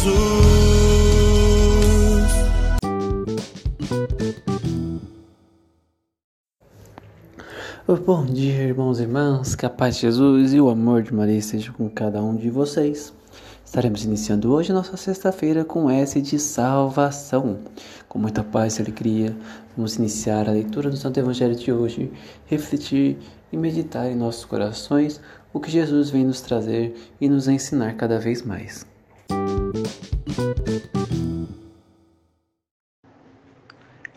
Jesus. Bom dia, irmãos e irmãs, que a paz de Jesus e o amor de Maria esteja com cada um de vocês. Estaremos iniciando hoje nossa sexta-feira com S de salvação. Com muita paz e alegria, vamos iniciar a leitura do Santo Evangelho de hoje, refletir e meditar em nossos corações o que Jesus vem nos trazer e nos ensinar cada vez mais.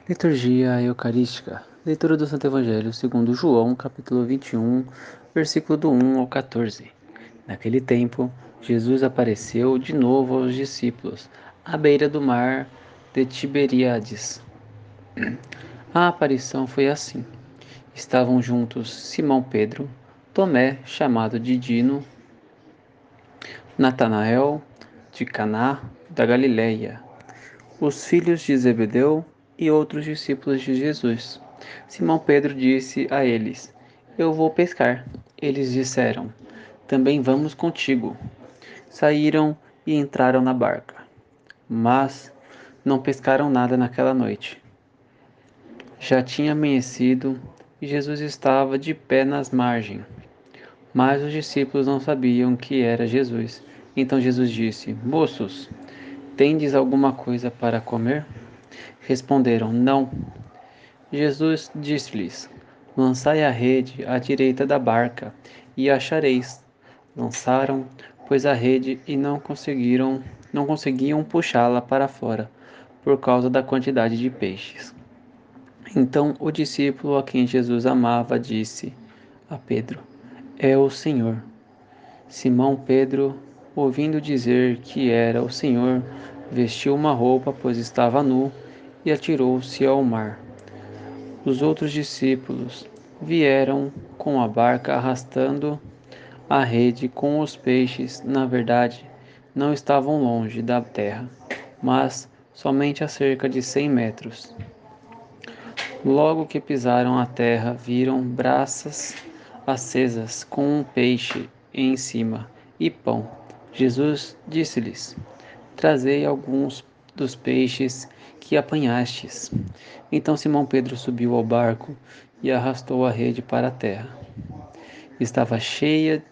Liturgia Eucarística. Leitura do Santo Evangelho segundo João, capítulo 21, versículo do 1 ao 14. Naquele tempo, Jesus apareceu de novo aos discípulos, à beira do mar de Tiberíades. A aparição foi assim. Estavam juntos Simão Pedro, Tomé, chamado de Dino, Natanael, de Caná, da Galileia, os filhos de Zebedeu e outros discípulos de Jesus. Simão Pedro disse a eles: Eu vou pescar. Eles disseram: Também vamos contigo. Saíram e entraram na barca. Mas não pescaram nada naquela noite. Já tinha amanhecido e Jesus estava de pé nas margens. Mas os discípulos não sabiam que era Jesus. Então Jesus disse: Moços, tendes alguma coisa para comer? Responderam: Não. Jesus disse-lhes: Lançai a rede à direita da barca e achareis. Lançaram, pois a rede e não conseguiram, não conseguiam puxá-la para fora por causa da quantidade de peixes. Então o discípulo a quem Jesus amava disse a Pedro: É o Senhor. Simão Pedro, ouvindo dizer que era o Senhor, vestiu uma roupa, pois estava nu, e atirou-se ao mar. Os outros discípulos vieram com a barca arrastando a rede com os peixes. Na verdade, não estavam longe da terra, mas somente a cerca de cem metros. Logo que pisaram a terra, viram braças acesas com um peixe em cima e pão. Jesus disse-lhes: Trazei alguns dos peixes que apanhastes. Então Simão Pedro subiu ao barco e arrastou a rede para a terra. Estava cheia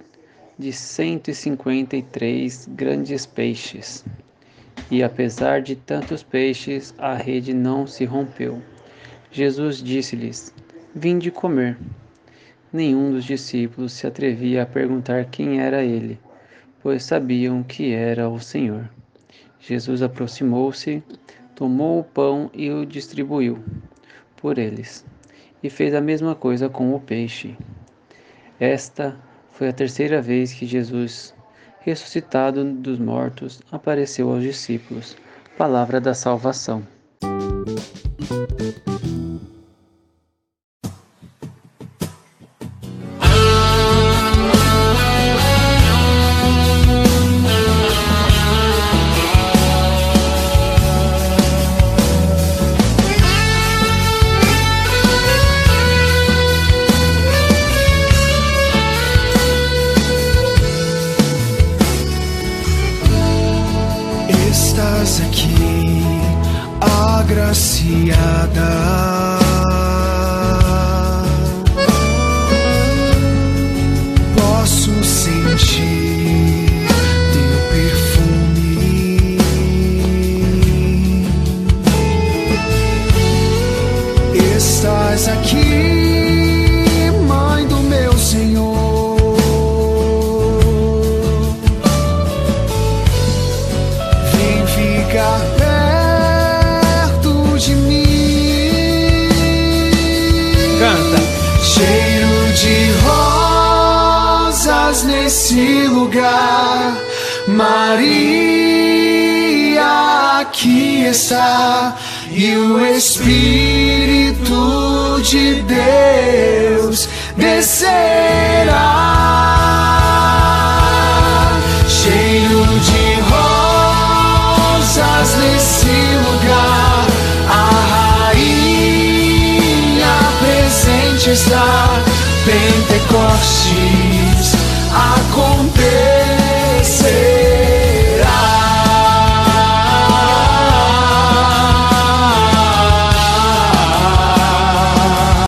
de cento e cinquenta e três grandes peixes. E apesar de tantos peixes, a rede não se rompeu. Jesus disse-lhes: Vinde comer. Nenhum dos discípulos se atrevia a perguntar quem era ele, pois sabiam que era o Senhor. Jesus aproximou-se, tomou o pão e o distribuiu por eles, e fez a mesma coisa com o peixe. Esta foi a terceira vez que Jesus, ressuscitado dos mortos, apareceu aos discípulos. Palavra da salvação. aqui, agraciada. Posso sentir teu perfume. Estás aqui. Nesse lugar. Maria aqui está e o Espírito de Deus descerá, cheio de rosas nesse lugar. A rainha presente está, Pentecostes